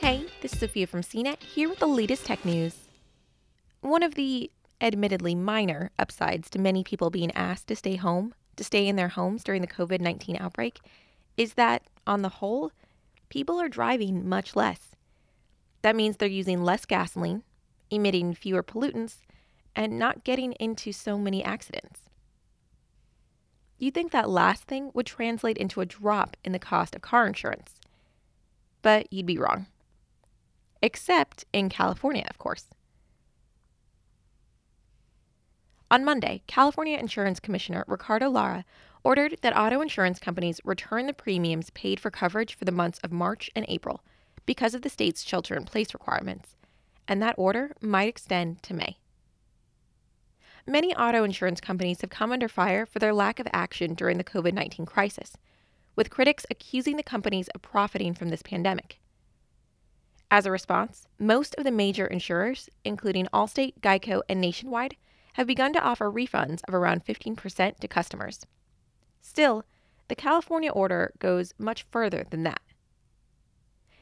Hey, this is Sophia from CNET here with the latest tech news. One of the admittedly minor upsides to many people being asked to stay home, to stay in their homes during the COVID 19 outbreak, is that, on the whole, people are driving much less. That means they're using less gasoline, emitting fewer pollutants, and not getting into so many accidents. You'd think that last thing would translate into a drop in the cost of car insurance. But you'd be wrong. Except in California, of course. On Monday, California Insurance Commissioner Ricardo Lara ordered that auto insurance companies return the premiums paid for coverage for the months of March and April because of the state's shelter in place requirements, and that order might extend to May. Many auto insurance companies have come under fire for their lack of action during the COVID 19 crisis, with critics accusing the companies of profiting from this pandemic. As a response, most of the major insurers, including Allstate, Geico, and Nationwide, have begun to offer refunds of around 15% to customers. Still, the California order goes much further than that.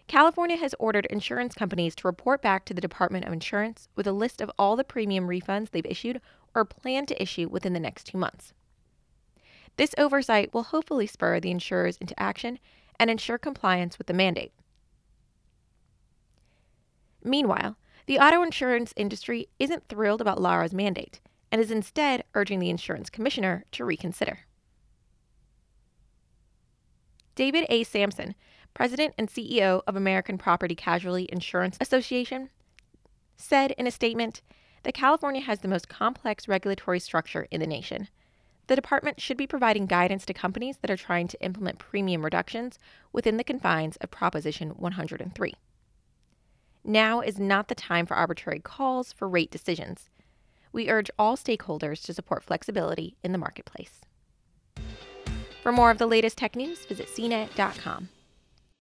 California has ordered insurance companies to report back to the Department of Insurance with a list of all the premium refunds they've issued or plan to issue within the next two months. This oversight will hopefully spur the insurers into action and ensure compliance with the mandate. Meanwhile, the auto insurance industry isn't thrilled about Lara's mandate and is instead urging the insurance commissioner to reconsider. David A. Sampson, president and CEO of American Property Casualty Insurance Association, said in a statement that California has the most complex regulatory structure in the nation. The department should be providing guidance to companies that are trying to implement premium reductions within the confines of Proposition 103. Now is not the time for arbitrary calls for rate decisions. We urge all stakeholders to support flexibility in the marketplace. For more of the latest tech news, visit cnet.com.